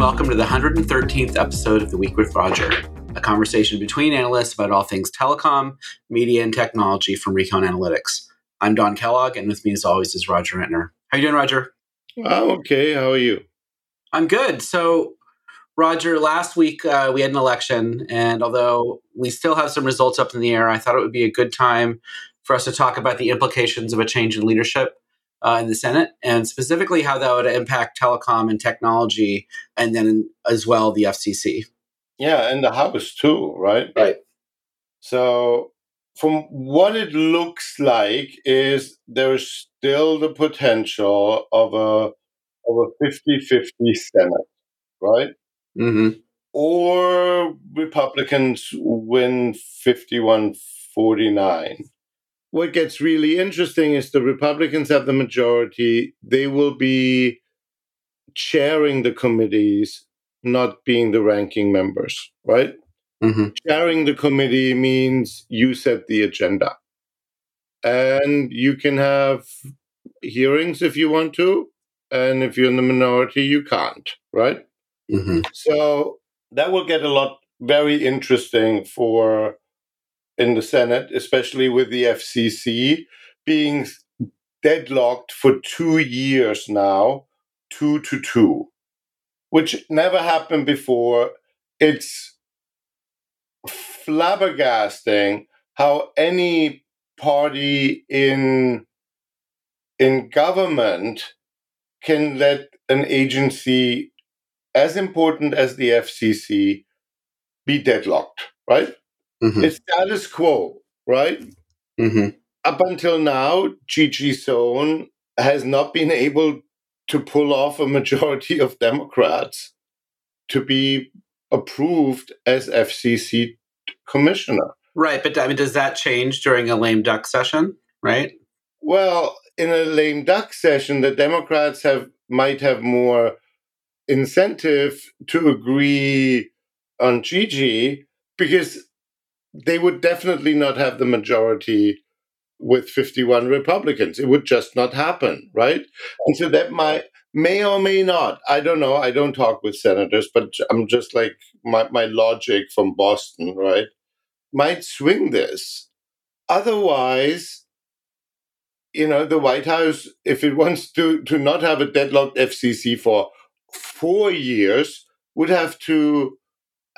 welcome to the 113th episode of The Week with Roger, a conversation between analysts about all things telecom, media, and technology from Recon Analytics. I'm Don Kellogg, and with me, as always, is Roger Entner. How you doing, Roger? I'm okay. How are you? I'm good. So, Roger, last week uh, we had an election, and although we still have some results up in the air, I thought it would be a good time for us to talk about the implications of a change in leadership uh, in the Senate, and specifically how that would impact telecom and technology, and then as well the FCC. Yeah, and the House too, right? Right. So, from what it looks like, is there's still the potential of a of a 50-50 Senate, right? Mm-hmm. Or Republicans win 51-49 what gets really interesting is the Republicans have the majority. They will be chairing the committees, not being the ranking members, right? Mm-hmm. Chairing the committee means you set the agenda. And you can have hearings if you want to. And if you're in the minority, you can't, right? Mm-hmm. So that will get a lot very interesting for in the Senate, especially with the FCC being deadlocked for two years now, two to two, which never happened before. It's flabbergasting how any party in in government can let an agency as important as the FCC be deadlocked, right? Mm-hmm. It's status quo, right? Mm-hmm. Up until now, Gigi Sohn has not been able to pull off a majority of Democrats to be approved as FCC commissioner. Right, but I mean, does that change during a lame duck session? Right. Well, in a lame duck session, the Democrats have might have more incentive to agree on Gigi because they would definitely not have the majority with 51 Republicans. It would just not happen, right? And so that might may or may not. I don't know. I don't talk with senators, but I'm just like my, my logic from Boston, right? Might swing this. Otherwise, you know, the White House, if it wants to to not have a deadlocked FCC for four years, would have to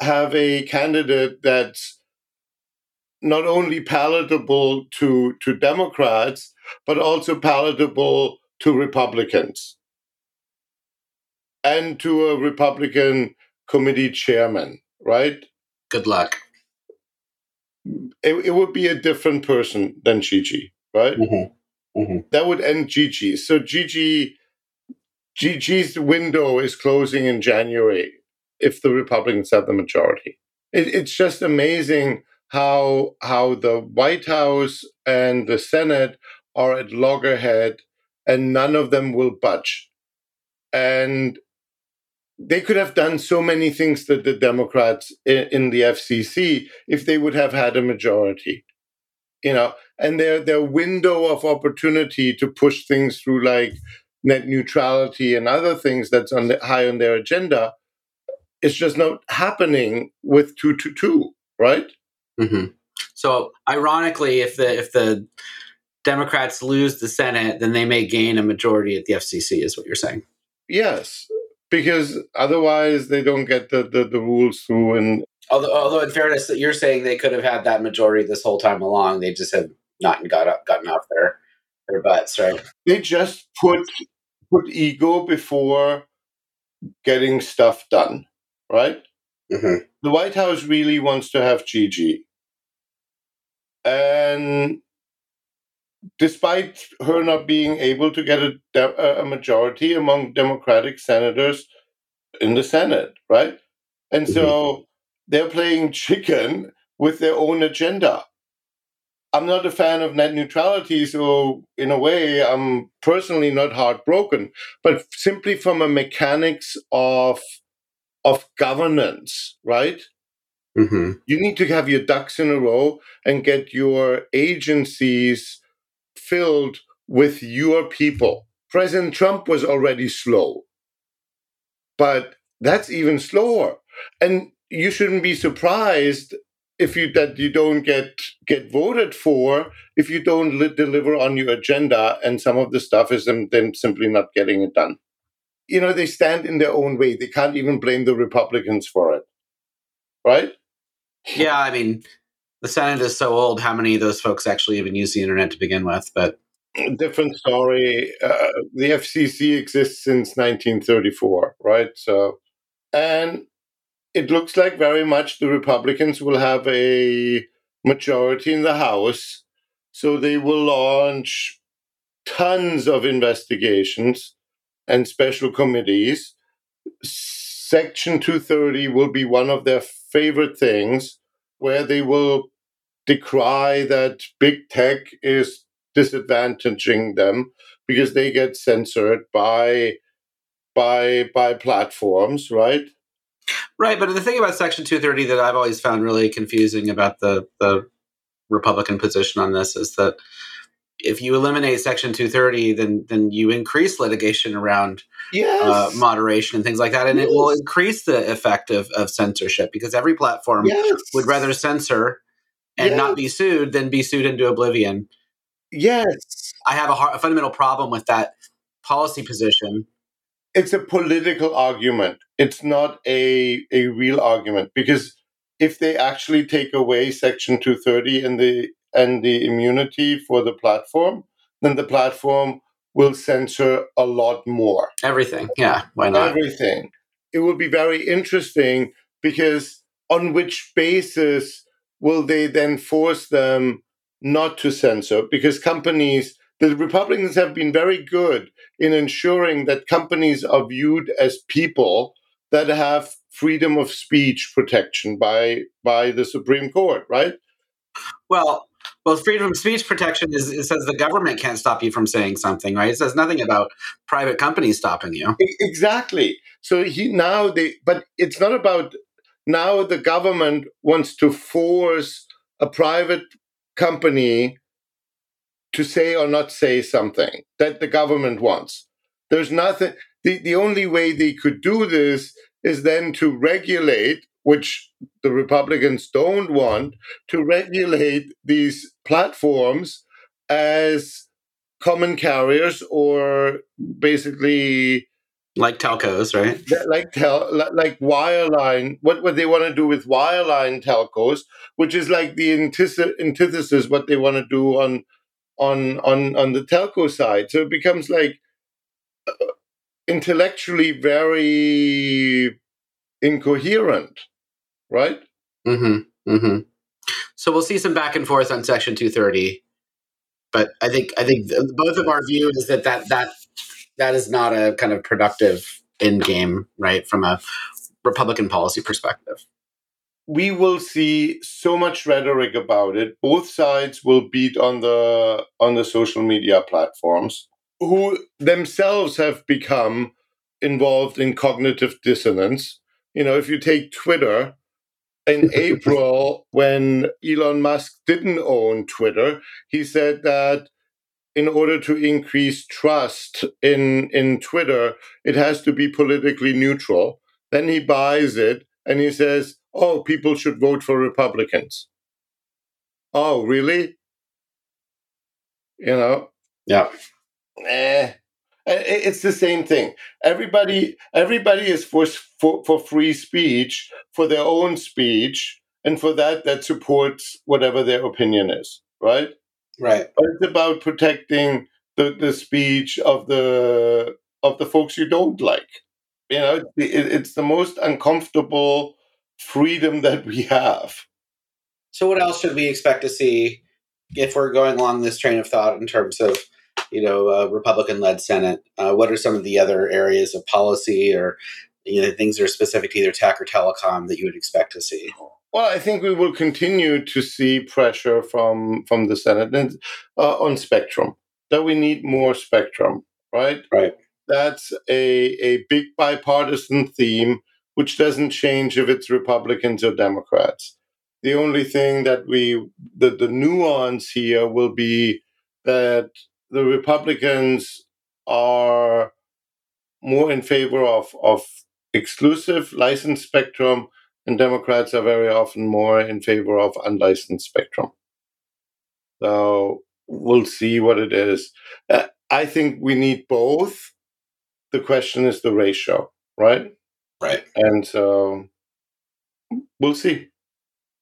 have a candidate that's not only palatable to, to Democrats, but also palatable to Republicans and to a Republican committee chairman, right? Good luck. It, it would be a different person than Gigi, right? Mm-hmm. Mm-hmm. That would end Gigi. So Gigi, Gigi's window is closing in January if the Republicans have the majority. It, it's just amazing how how the White House and the Senate are at loggerhead and none of them will budge. And they could have done so many things that the Democrats in, in the FCC if they would have had a majority. You know, and their their window of opportunity to push things through like net neutrality and other things that's on the, high on their agenda is just not happening with two to two, right? Mm-hmm. So, ironically, if the if the Democrats lose the Senate, then they may gain a majority at the FCC, is what you're saying. Yes, because otherwise they don't get the, the, the rules through. And although, although in fairness, that you're saying they could have had that majority this whole time along, they just have not got up, gotten off their their butts, right? They just put put ego before getting stuff done, right? Mm-hmm. The White House really wants to have Gigi. And despite her not being able to get a, a majority among Democratic senators in the Senate, right? And so mm-hmm. they're playing chicken with their own agenda. I'm not a fan of net neutrality, so in a way, I'm personally not heartbroken. But simply from a mechanics of of governance, right? Mm-hmm. You need to have your ducks in a row and get your agencies filled with your people. President Trump was already slow, but that's even slower. And you shouldn't be surprised if you that you don't get get voted for if you don't li- deliver on your agenda and some of the stuff is them, them simply not getting it done you know they stand in their own way. They can't even blame the republicans for it. Right? Yeah i mean the senate is so old how many of those folks actually even use the internet to begin with? But different story. Uh, the fcc exists since 1934 right? So and it looks like very much the Republicans will have a majority in the House. So they will launch tons of investigations and special committees. Section 230 will be one of their favorite things, where they will decry that big tech is disadvantaging them because they get censored by by by platforms, right? Right, but the thing about Section 230 that I've always found really confusing about the the Republican position on this is that if you eliminate Section 230, then then you increase litigation around uh, yes. uh, moderation and things like that, and yes. it will increase the effect of, of censorship because every platform yes. would rather censor and not be sued than be sued into oblivion. Yes, I have a, a fundamental problem with that policy position it's a political argument. It's not a a real argument because if they actually take away Section 230 and the and the immunity for the platform, then the platform will censor a lot more. Everything, yeah, why not? Everything. It will be very interesting because on which basis will they then force them not to censor? Because companies the Republicans have been very good in ensuring that companies are viewed as people that have freedom of speech protection by by the Supreme Court, right? Well, well, freedom of speech protection is it says the government can't stop you from saying something, right? It says nothing about private companies stopping you. Exactly. So he now they, but it's not about now the government wants to force a private company to say or not say something that the government wants. There's nothing, the, the only way they could do this is then to regulate, which the Republicans don't want, to regulate these platforms as common carriers or basically like telcos, right? Like tel, like wireline. What what they want to do with wireline telcos, which is like the antithesis what they want to do on on on on the telco side. So it becomes like uh, intellectually very incoherent, right? Mm-hmm. Mm-hmm. So we'll see some back and forth on Section 230, but I think I think both of our view is that that that that is not a kind of productive end game, right, from a Republican policy perspective we will see so much rhetoric about it. Both sides will beat on the on the social media platforms, who themselves have become involved in cognitive dissonance. You know, if you take Twitter, in April, when Elon Musk didn't own Twitter, he said that in order to increase trust in in Twitter, it has to be politically neutral. Then he buys it and he says, oh, people should vote for Republicans. Oh, really? You know? Yeah. Eh. It's the same thing. Everybody, everybody is for, for for free speech, for their own speech, and for that, that supports whatever their opinion is. Right. Right. But it's about protecting the, the speech of the of the folks you don't like. You know, it, it's the most uncomfortable freedom that we have. So, what else should we expect to see if we're going along this train of thought in terms of, you know, a Republican-led Senate? Uh, what are some of the other areas of policy or, you know, things that are specific to either tech or telecom that you would expect to see? Well, I think we will continue to see pressure from from the Senate and, uh, on spectrum. That we need more spectrum, right? Right. That's a a big bipartisan theme which doesn't change if it's Republicans or Democrats. The only thing that we, the, the nuance here will be that the Republicans are more in favor of, of exclusive licensed spectrum, and Democrats are very often more in favor of unlicensed spectrum. So we'll see what it is. Uh, I think we need both. The question is the ratio, right? Right. And so we'll see.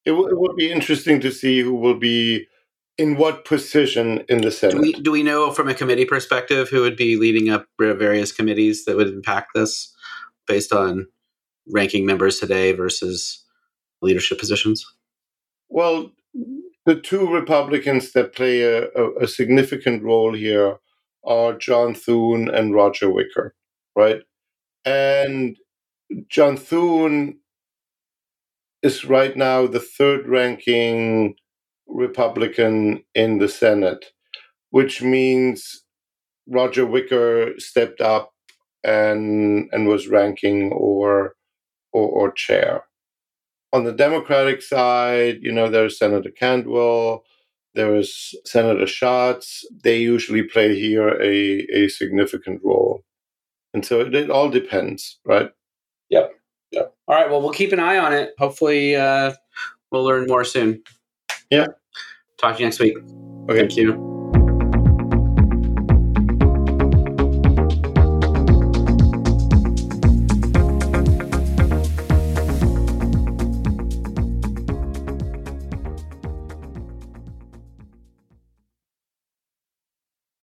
It, w- it would be interesting to see who will be in what position in the Senate. Do we, do we know from a committee perspective who would be leading up various committees that would impact this based on ranking members today versus leadership positions? Well, the two Republicans that play a, a, a significant role here are John Thune and Roger Wicker, right? And John Thune is right now the third ranking Republican in the Senate, which means Roger Wicker stepped up and and was ranking or or, or chair. On the Democratic side, you know, there's Senator Cantwell, there is Senator Schatz. They usually play here a, a significant role. And so it, it all depends, right? Yep. Yep. All right. Well, we'll keep an eye on it. Hopefully, uh, we'll learn more soon. Yeah. Talk to you next week. Okay. Thank you.